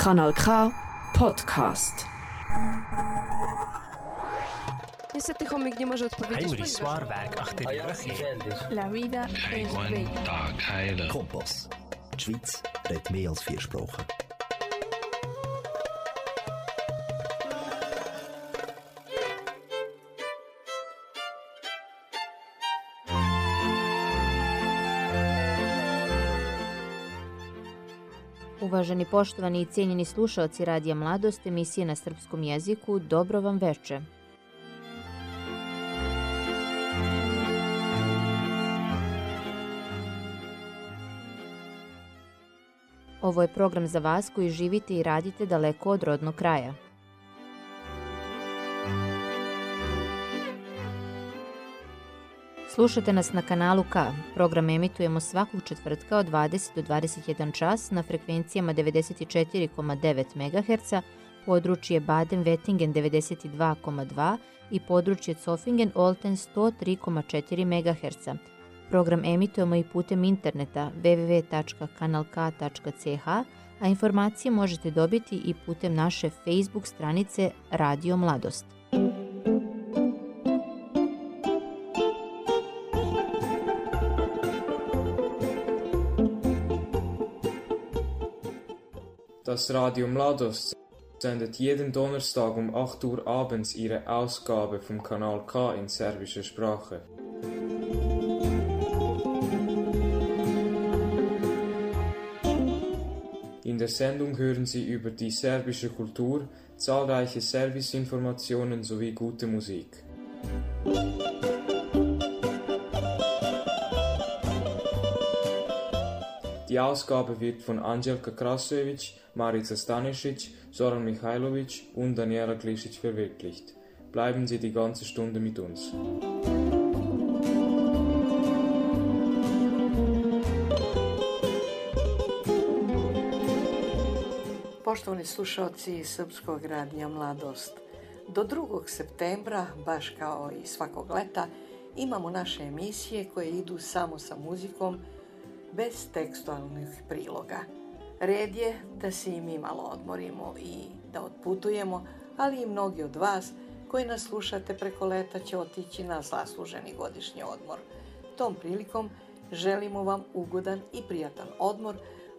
Kanal K Podcast. Heinrich Swarberg achter die Röchel. La vida es bella. Kompass. Die Schweiz redet mehr als vier Sprachen. Uvaženi poštovani i cijenjeni slušalci Radija Mladost, emisije na srpskom jeziku, dobro vam veče. Ovo je program za vas koji živite i radite daleko od rodnog kraja. Slušate nas na kanalu K. Program emitujemo svakog četvrtka od 20 do 21 čas na frekvencijama 94,9 MHz, područje Baden-Wettingen 92,2 i područje Zofingen-Olten 103,4 MHz. Program emitujemo i putem interneta www.kanalk.ch, a informacije možete dobiti i putem naše Facebook stranice Radio Mladost. Das Radio Mladost sendet jeden Donnerstag um 8 Uhr abends ihre Ausgabe vom Kanal K in serbischer Sprache. In der Sendung hören Sie über die serbische Kultur, zahlreiche Serviceinformationen sowie gute Musik. Die Ausgabe wird von Angelika Krasovic, Marica Stanisic, Soran Mihailovic und Daniela Klisic verwirklicht. Bleiben Sie die ganze Stunde mit uns. Poštovani slušalci Srpskog radija Mladost, do 2. septembra, baš kao i svakog leta, imamo naše emisije koje idu samo sa muzikom, bez tekstualnih priloga. Red je da se i mi malo odmorimo i da otputujemo, ali i mnogi od vas koji nas slušate preko leta će otići na zasluženi godišnji odmor. Tom prilikom želimo vam ugodan i prijatan odmor,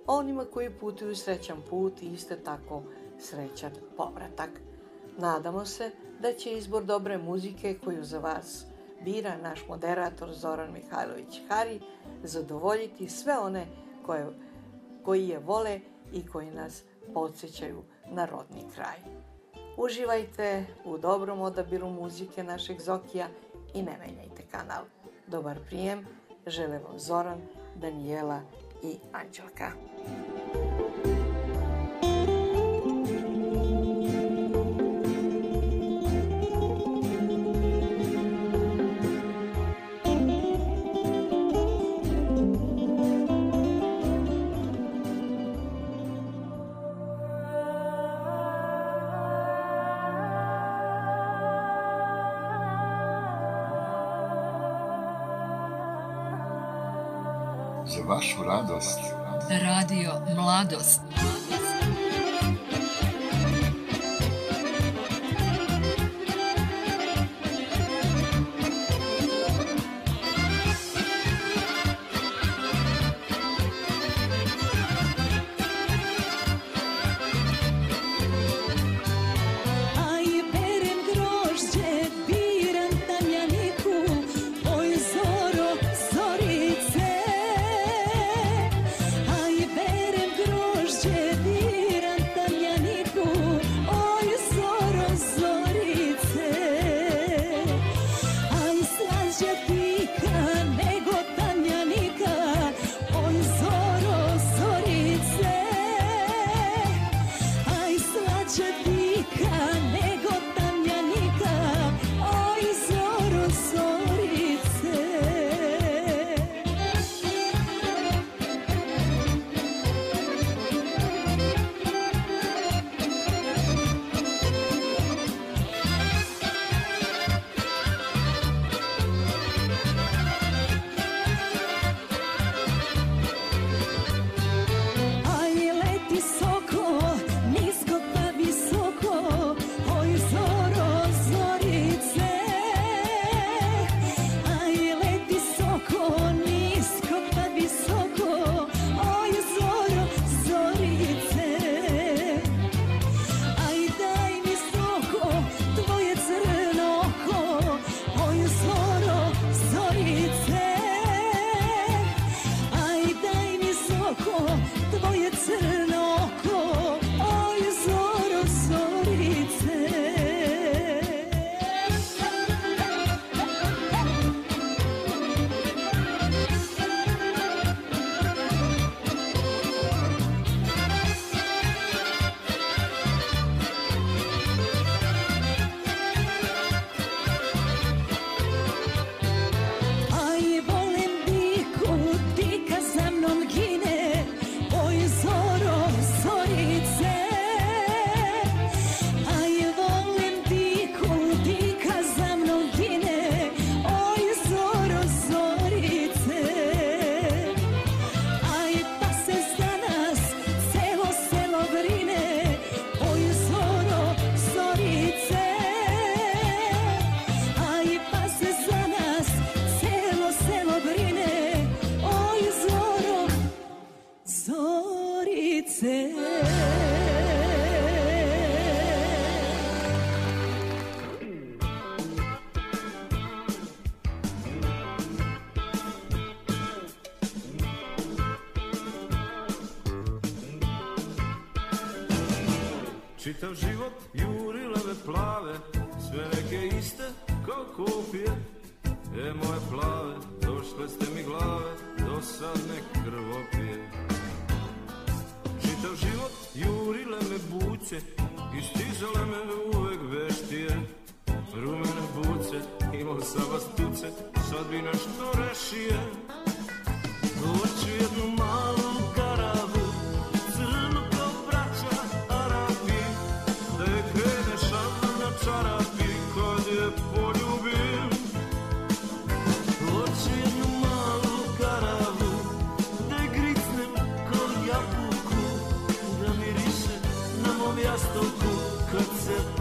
a onima koji putuju srećan put i isto tako srećan povratak. Nadamo se da će izbor dobre muzike koju za vas bira naš moderator Zoran Mihajlović Hari zadovoljiti sve one koje, koji je vole i koji nas podsjećaju na rodni kraj. Uživajte u dobrom odabiru muzike našeg Zokija i ne menjajte kanal. Dobar prijem, žele vam Zoran, Danijela i Anđelka. Radio na mom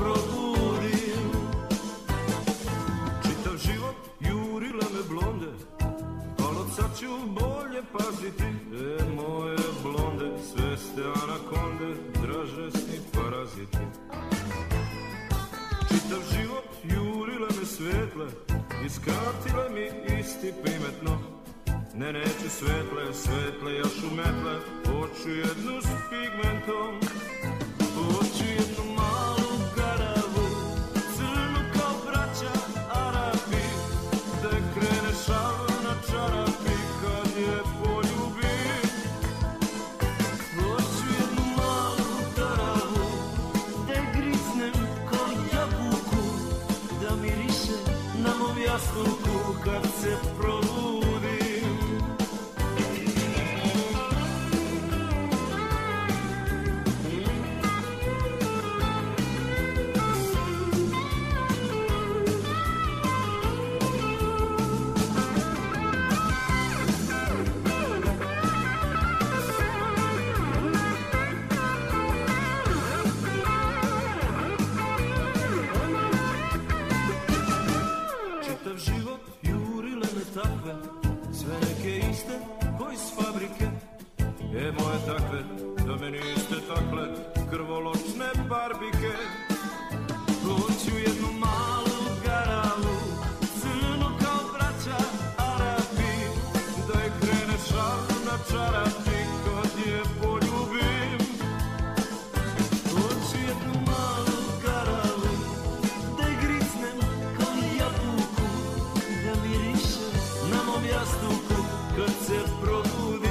jastuku Kad se probudim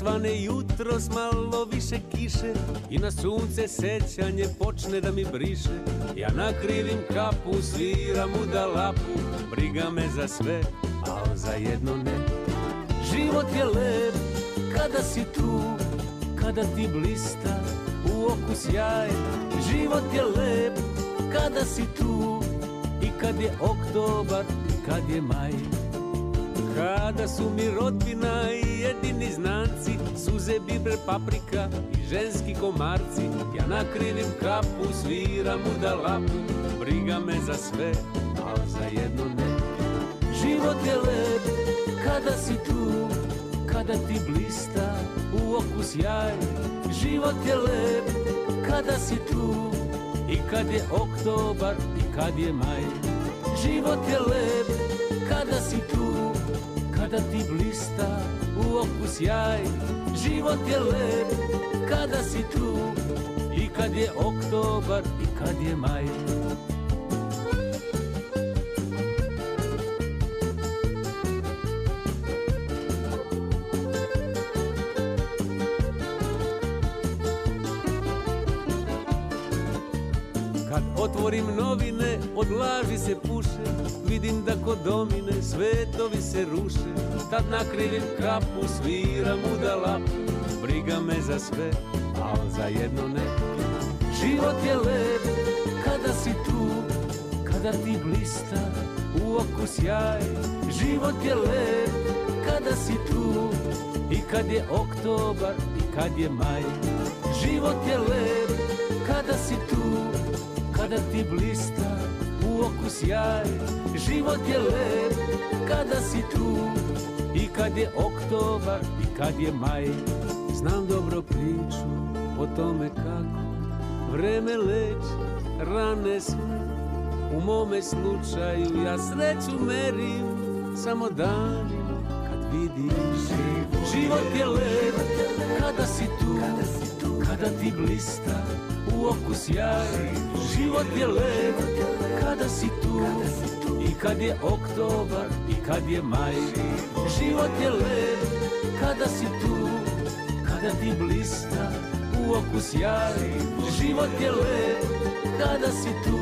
svane jutro s malo više kiše. I na sunce sećanje počne da mi briše. Ja nakrivim kapu, sviram u dalapu Briga me za sve, al za jedno ne. Život je lep kada si tu Kada ti blista u oku sjaj. Život je lep kada si tu I kad je oktobar kad je maj. Kada su mi rodbina i jedini znanci Suze, biber, paprika i ženski komarci. Ja nakrivim kapu, sviram u dalapu Briga me za sve, al za jedno ne. Život je lep kada si tu Kada ti blista u oku sjaj. Život je lep kada si tu I kad je oktobar i kad je maj. Život je lep kada si tu kada ti blista u oku sjaj. Život je lep kada si tu i kad je oktobar i kad je maj Kad otvorim novine, od laži se puše. Vidim da kod domine svetovi se ruše. Tad nakrivim kapu, sviram u dalapu Briga me za sve, al za jedno ne. Život je lep kada si tu Kada ti blista u oku sjaj. Život je lep kada si tu I kad je oktobar i kad je maj. Život je lep kada si tu Kada ti blista u oku sjaj Život je lep kada si tu. I kad je oktobar i kad je maj Znam dobro priču o tome kako Vreme leči rane sve. U mome slučaju ja sreću merim Samo danima kad vidim. Život je lep kada si tu Kada ti blista oku sjaj Život je lep kada si tu. I kad je oktobar i kad je maj Život je lep kada si tu. Kada ti blista u oku sjaj Život je lep kada si tu.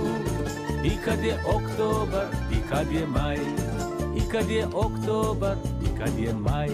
I kad je oktobar i kad je maj I kad je oktobar i kad je maj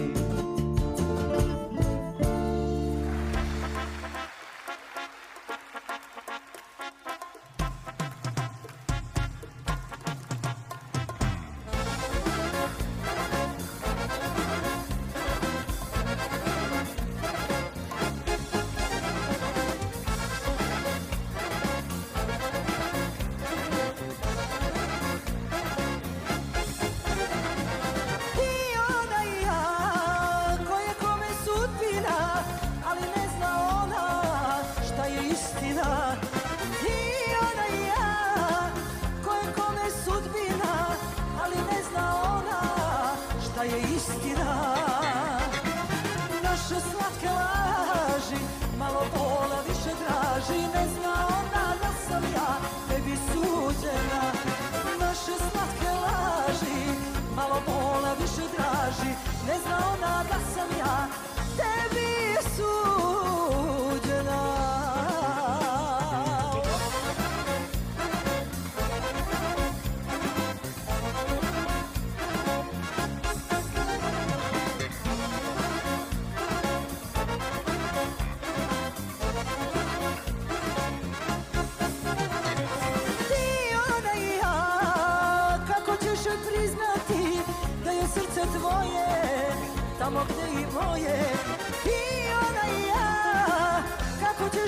ne zna ona da sam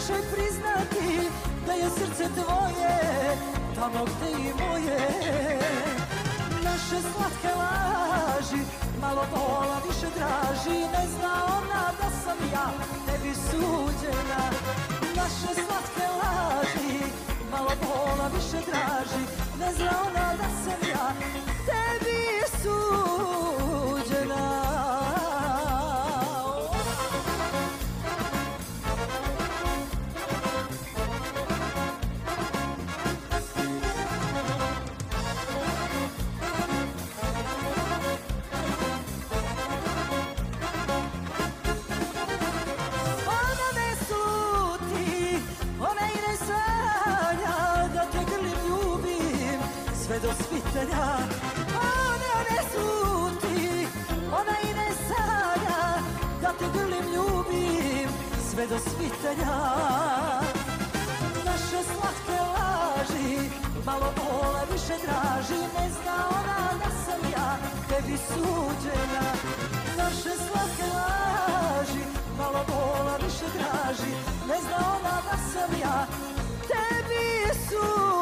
ćeš priznati da je srce tvoje tamo gde i moje. Naše slatke laži, malo bola više draži, ne zna ona da sam ja tebi suđena. Naše slatke laži, malo bola više draži, ne zna ona da sam ja do svitanja. Ona ne suti, ona i ne sanja. Da te grlim ljubim sve do svitanja. Naše slatke laži, malo bola više traži. Ne zna ona da sam ja tebi suđena. Naše slatke laži, malo bola više traži. Ne zna ona da sam ja tebi suđena.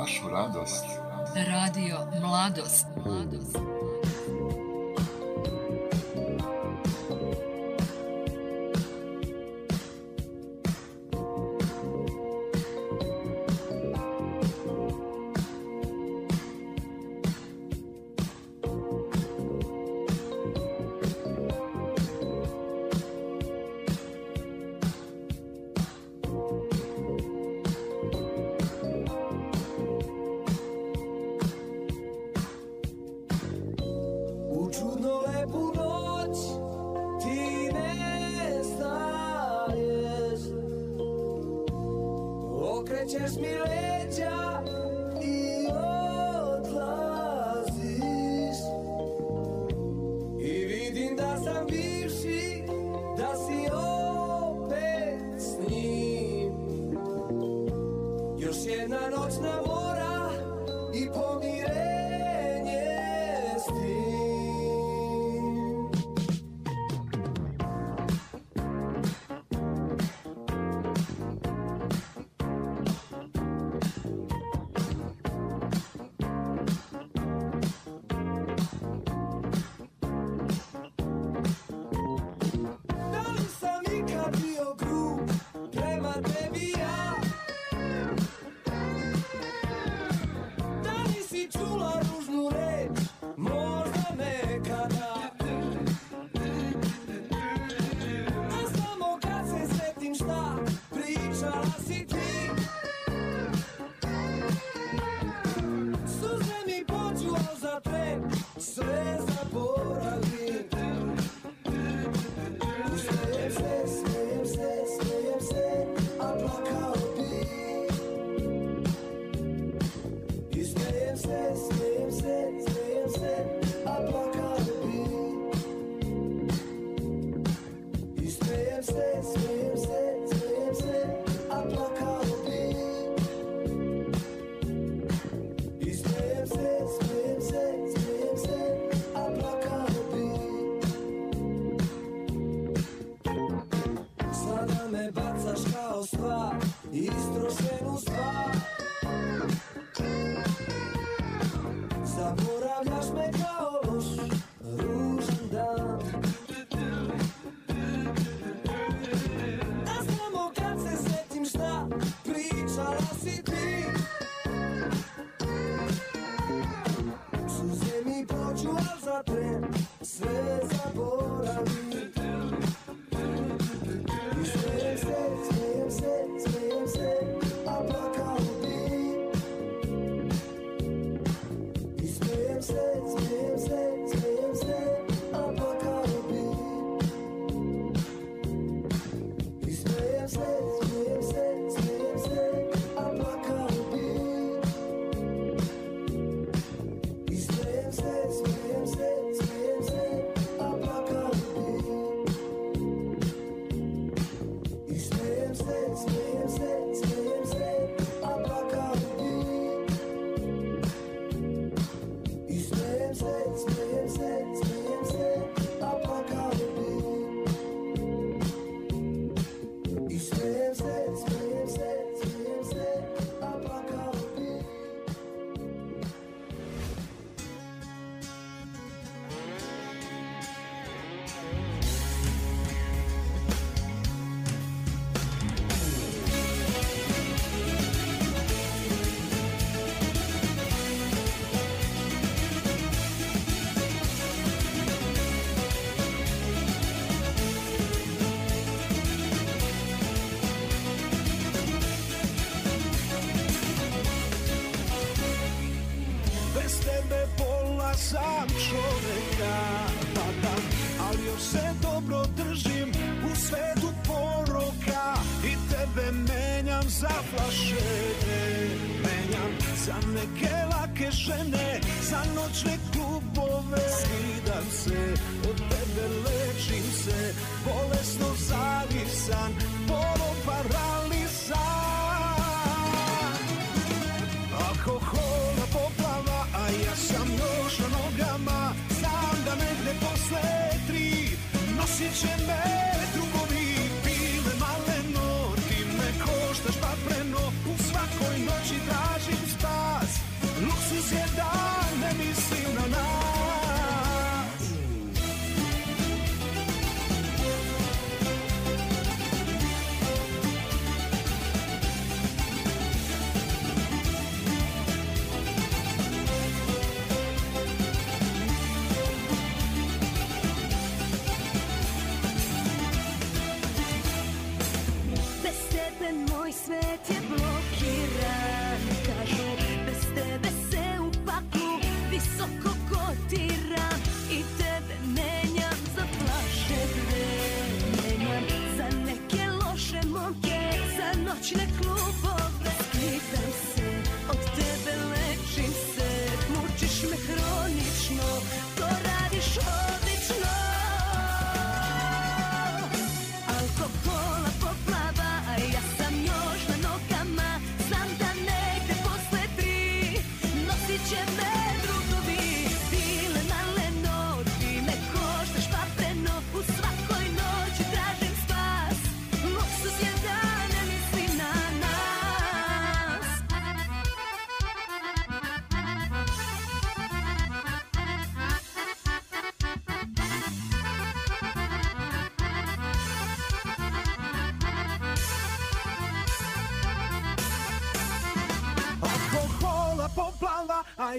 Vašu radost. Radio Mladost. Mladost.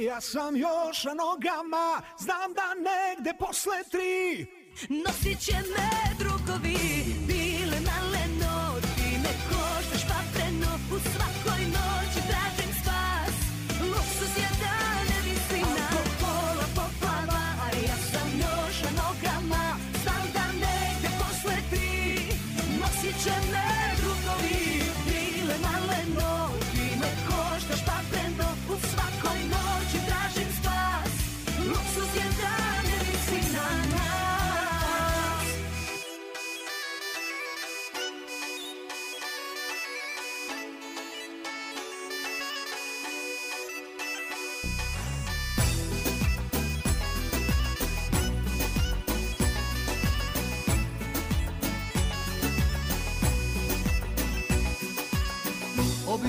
Ja sam još na nogama, znam da negde posle tri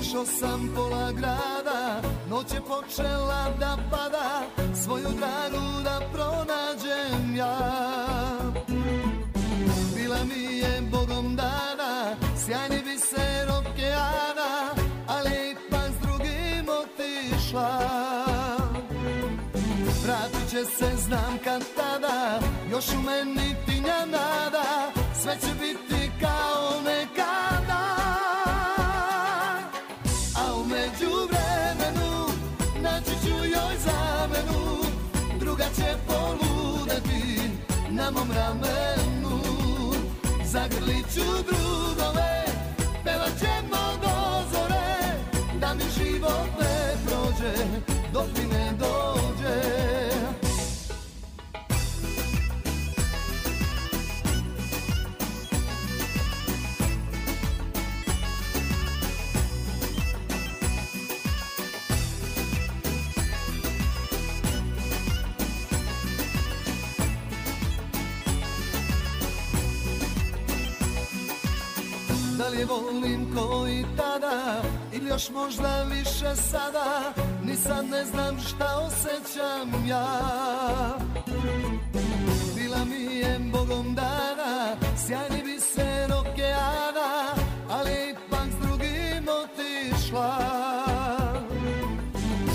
Obišao sam pola grada, noć je počela da pada, svoju dragu da pronađem ja. Bila mi je Bogom dana, sjajni biser okeana, ali ipak s drugim otišla. Vratit će se, znam kad tada, još u meni tinja nada, sve će biti će poludeti na mom ramenu. Zagrlit ću drugove, pevat ćemo do zore, da mi život ne prođe, dok mi ne dođe. Još možda više sada Ni sad ne znam šta osjećam ja. Bila mi je Bogom dana Sjajni biser okeana Ali ipak s drugim otišla.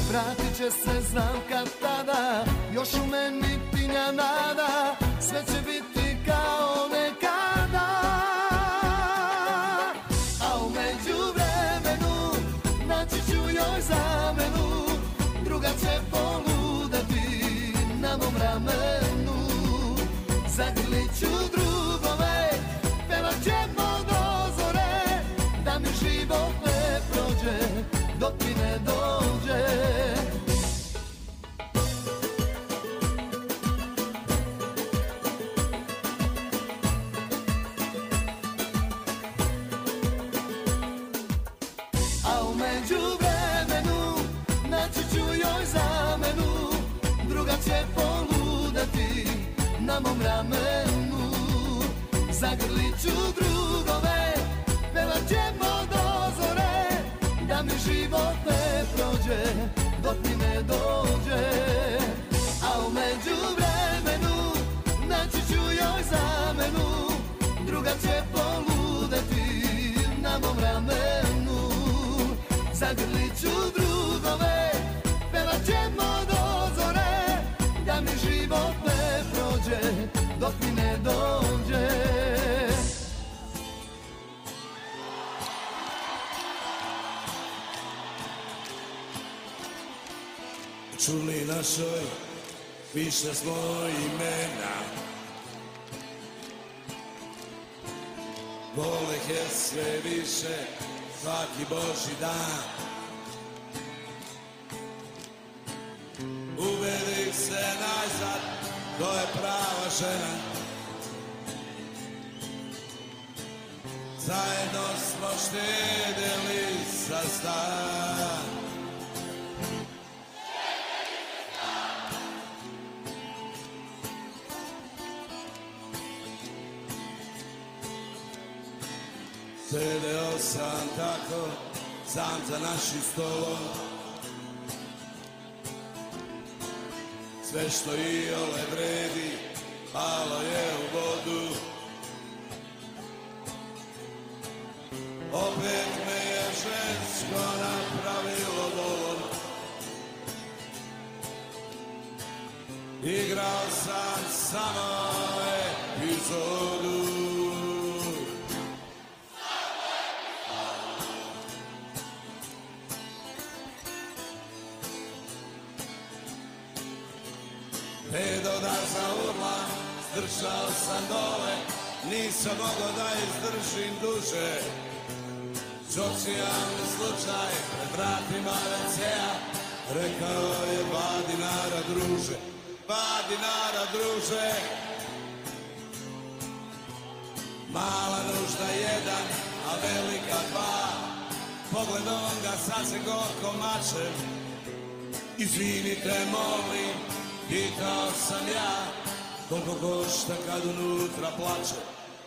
Vratit će se, znam kad tada Još u meni tinja nada Sve će biti kao Zagrlit ću drugove Pevat ćemo do zore Da mi život ne prođe ću drugove, pevat ćemo do zore Da mi život ne prođe, dok mi ne dođe. A u međuvremenu naći ću joj zamenu Druga će poludeti na mom ramenu. Zagrlit ću drugove, pevat ćemo do zore Da mi život ne prođe, dok mi ne dođe Čuli našoj više smo imena. Vole je sve više svaki Boži dan. Uvedi se najzad, to je prava žena. Zajedno smo štedili za stan Sedeo sam tako, sam za našim stolom. Sve što i ole vredi, palo je u vodu. Opet me je žensko napravilo bolom Igrao sam samo epizodu zdržao sam dole, nisam mogao da izdržim duže. Socijalni slučaj pred vratima WC-a, rekao je ba dinara druže, ba dinara druže. Mala nužda jedan, a velika dva, pogledom ga sad se gorko mače. Izvinite molim, Pitao sam ja koliko košta kad unutra plače,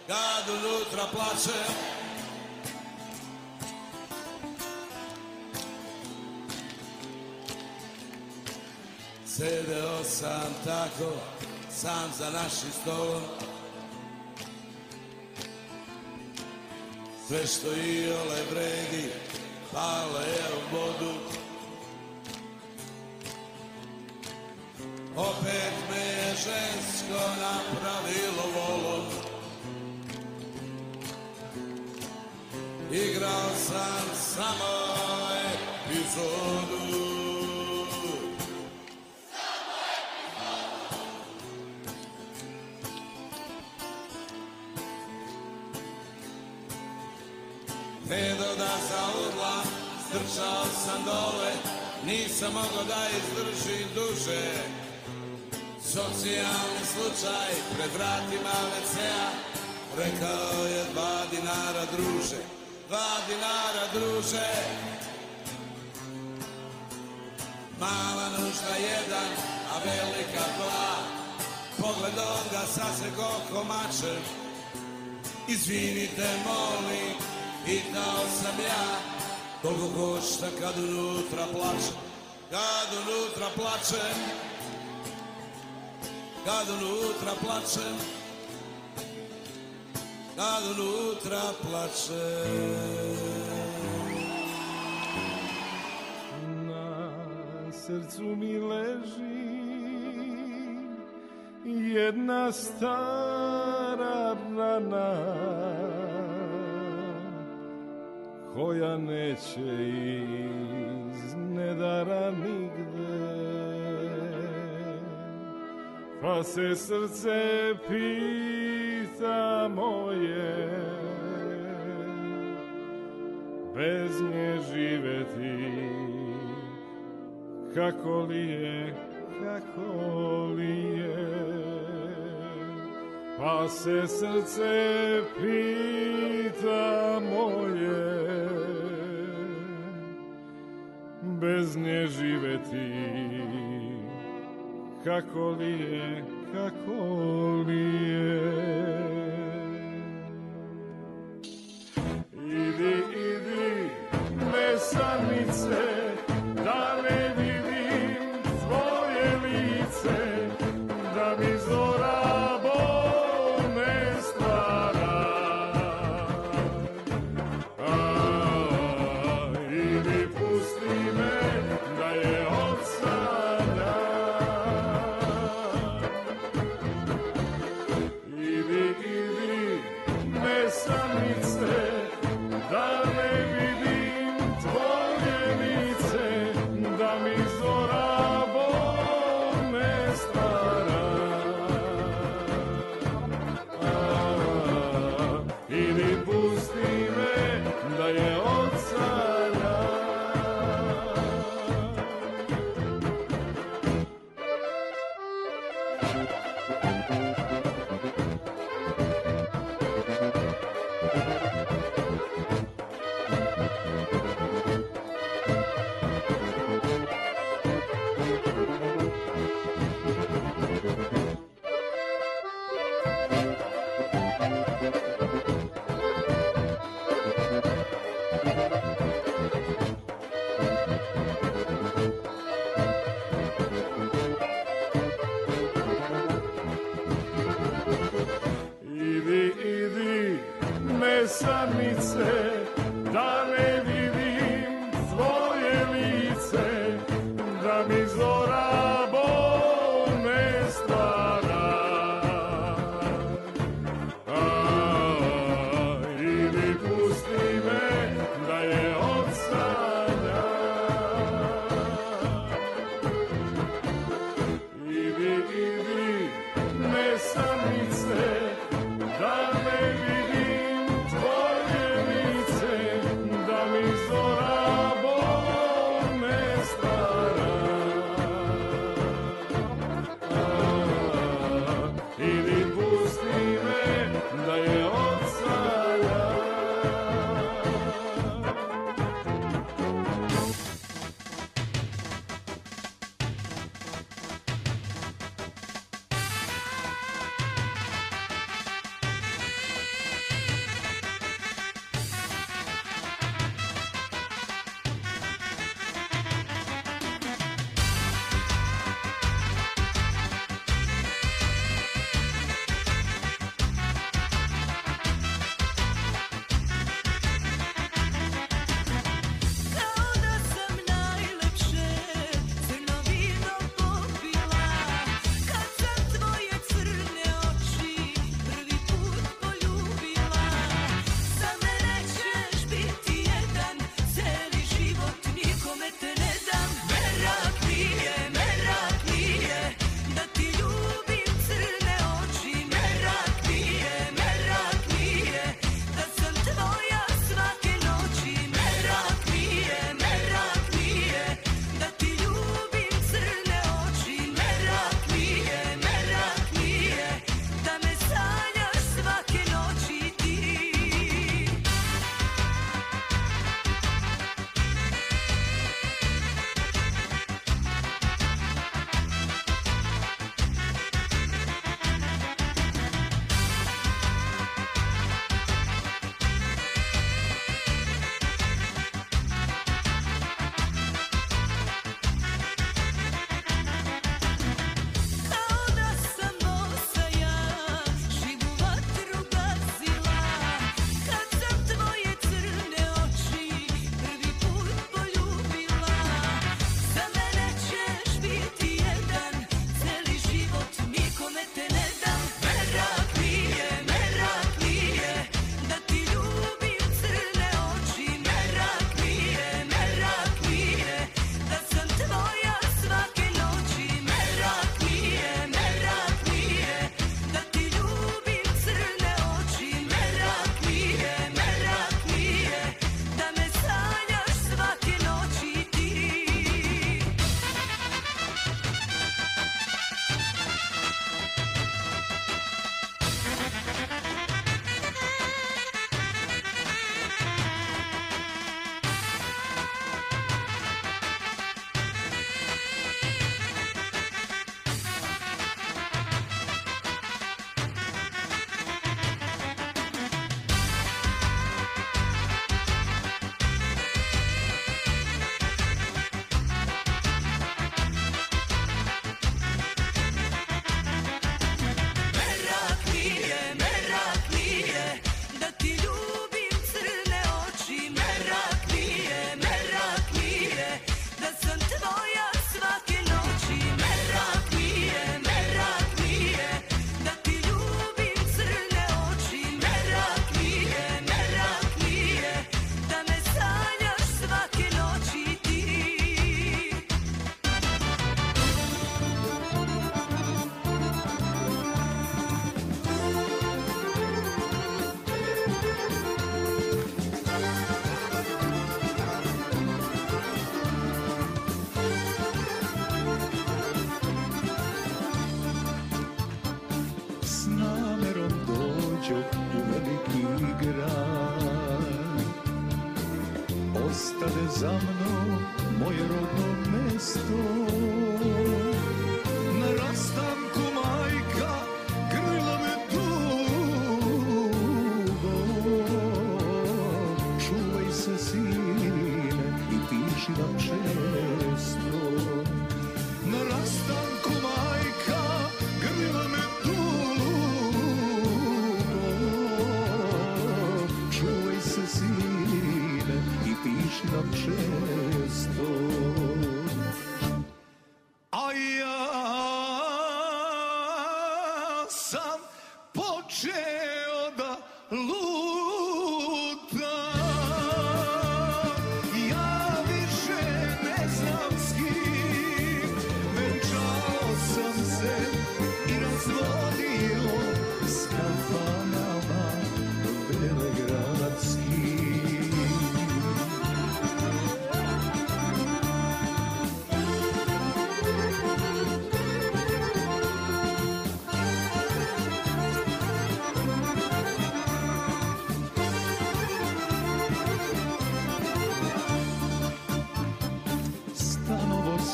kad unutra plače. Sedeo sam tako, sam za našim stolom. Sve što i ole vredi, pale je u vodu. Opet žensko napravilo volom Igrao sam samo epizodu Pedo da zaudla, strčao sam dole Nisam mogao da izdržim duže Socijalni slučaj pred vratima WC-a. Rekao je dva dinara druže. Dva dinara druže. Mala nužda jedan, a velika dva. Pogledom ga sase ko mače. Izvinite molim, pitao sam ja. Koliko košta kad unutra plačem Kad unutra plačem Kad unutra plačem Kad unutra plačem Na srcu mi leži jedna stara rana koja neće iz nedara nigde pa se srce pita moje bez nje živeti kako li je kako li je? Pa se srce pita moje bez nje živeti kako li je kako li je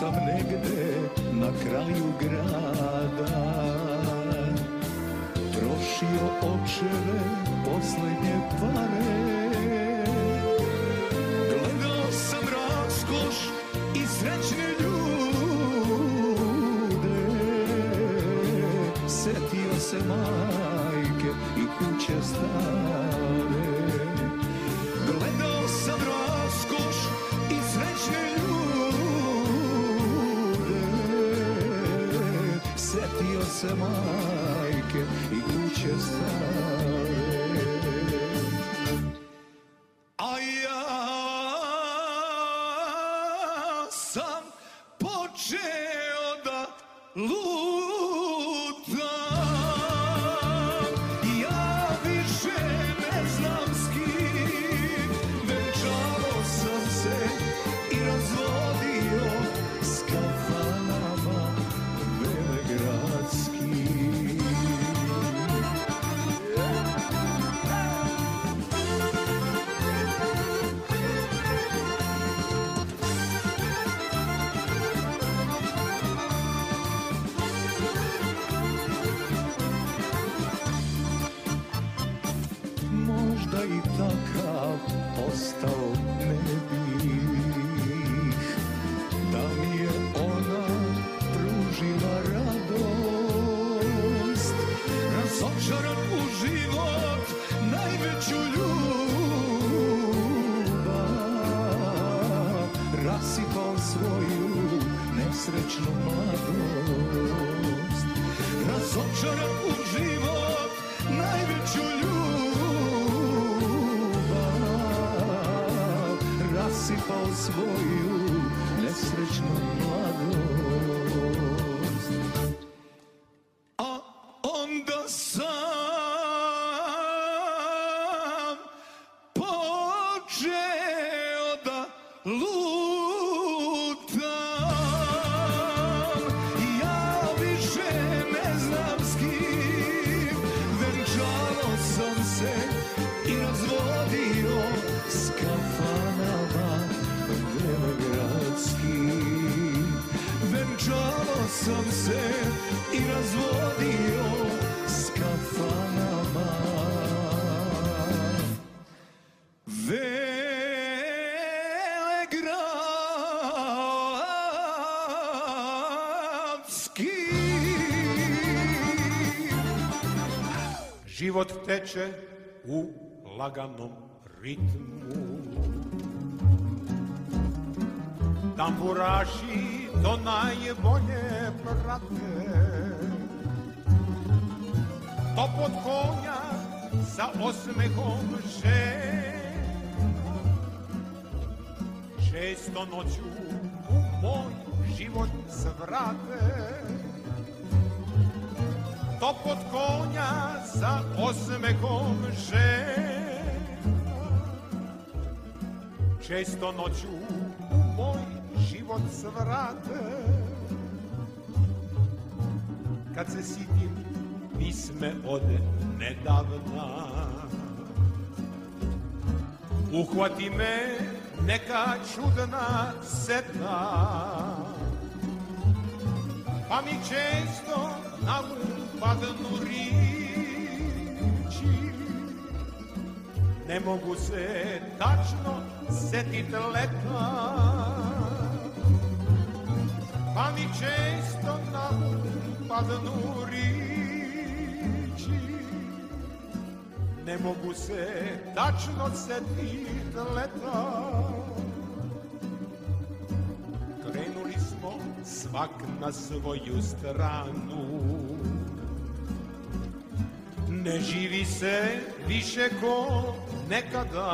sam negde na kraju grada. Trošio očeve posljednje pare. Gledao sam raskoš i srećne majke i kuće stare Razočaran u život najveću ljubav. Rasipao svoju nesrećnu mladost. A onda sam Život teče u laganom ritmu. Tamburaši to najbolje prate. To pod konja sa osmehom žena Često noću u moj život svrate To pod konja sa osmehom žena Često noću u moj život svrate Kad se sitim pisme od nedavna. Uhvati me neka čudna seta Pa mi često na um padnu riči Ne mogu se tačno setit leta Pa mi često na padnu riči. Ne mogu se tačno setit leta. Krenuli smo svak na svoju stranu Ne živi se više ko nekada.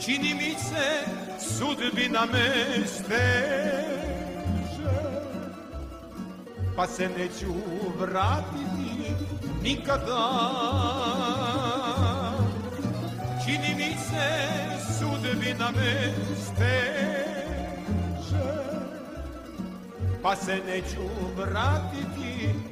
Čini mi se sudbina me steže Pa se neću vratiti nikada. Čini mi se sudbina me steže Pa se neću vratiti nikada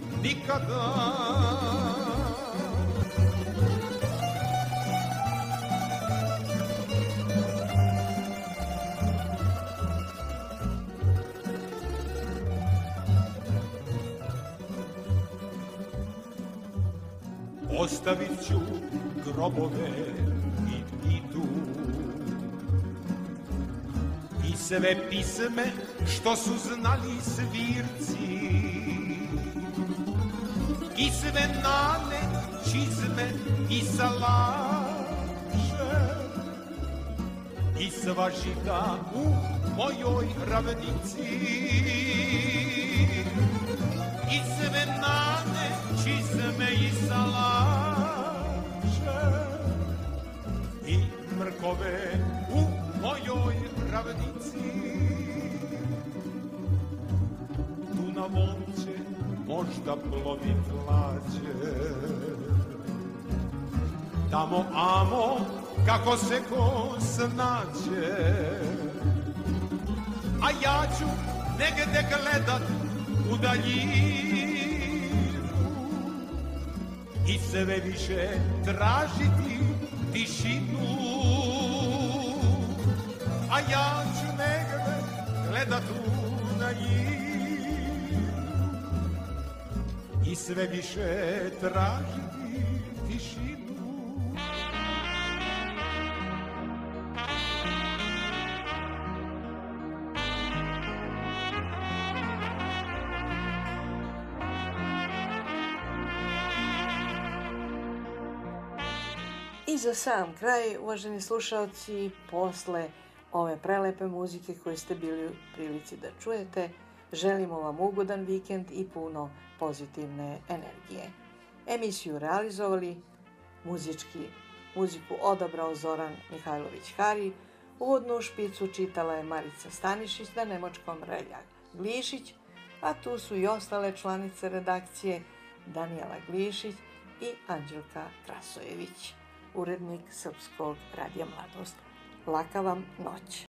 Ostavit ću grobove i pitu. I sve pisme što su znali svirci I sve nane, čizme i salaše. I sva žita u mojoj ravnici možda plovit lađe Tamo amo kako se ko snađe. A ja ću negde gledat u daljinu I sve više tražiti tišinu. A ja ću negde gledat u daljinu I sve više tražiti tišinu. I za sam kraj, uvaženi slušalci, posle ove prelepe muzike koje ste bili u prilici da čujete, želimo vam ugodan vikend i puno pozitivne energije. Emisiju realizovali muzički, muziku odabrao Zoran Mihajlović Hari, uvodnu špicu čitala je Marica Stanišić na nemočkom Reljak Glišić, a tu su i ostale članice redakcije Danijela Glišić i Anđelka Krasojević urednik Srpskog radija Mladost. Laka vam noć.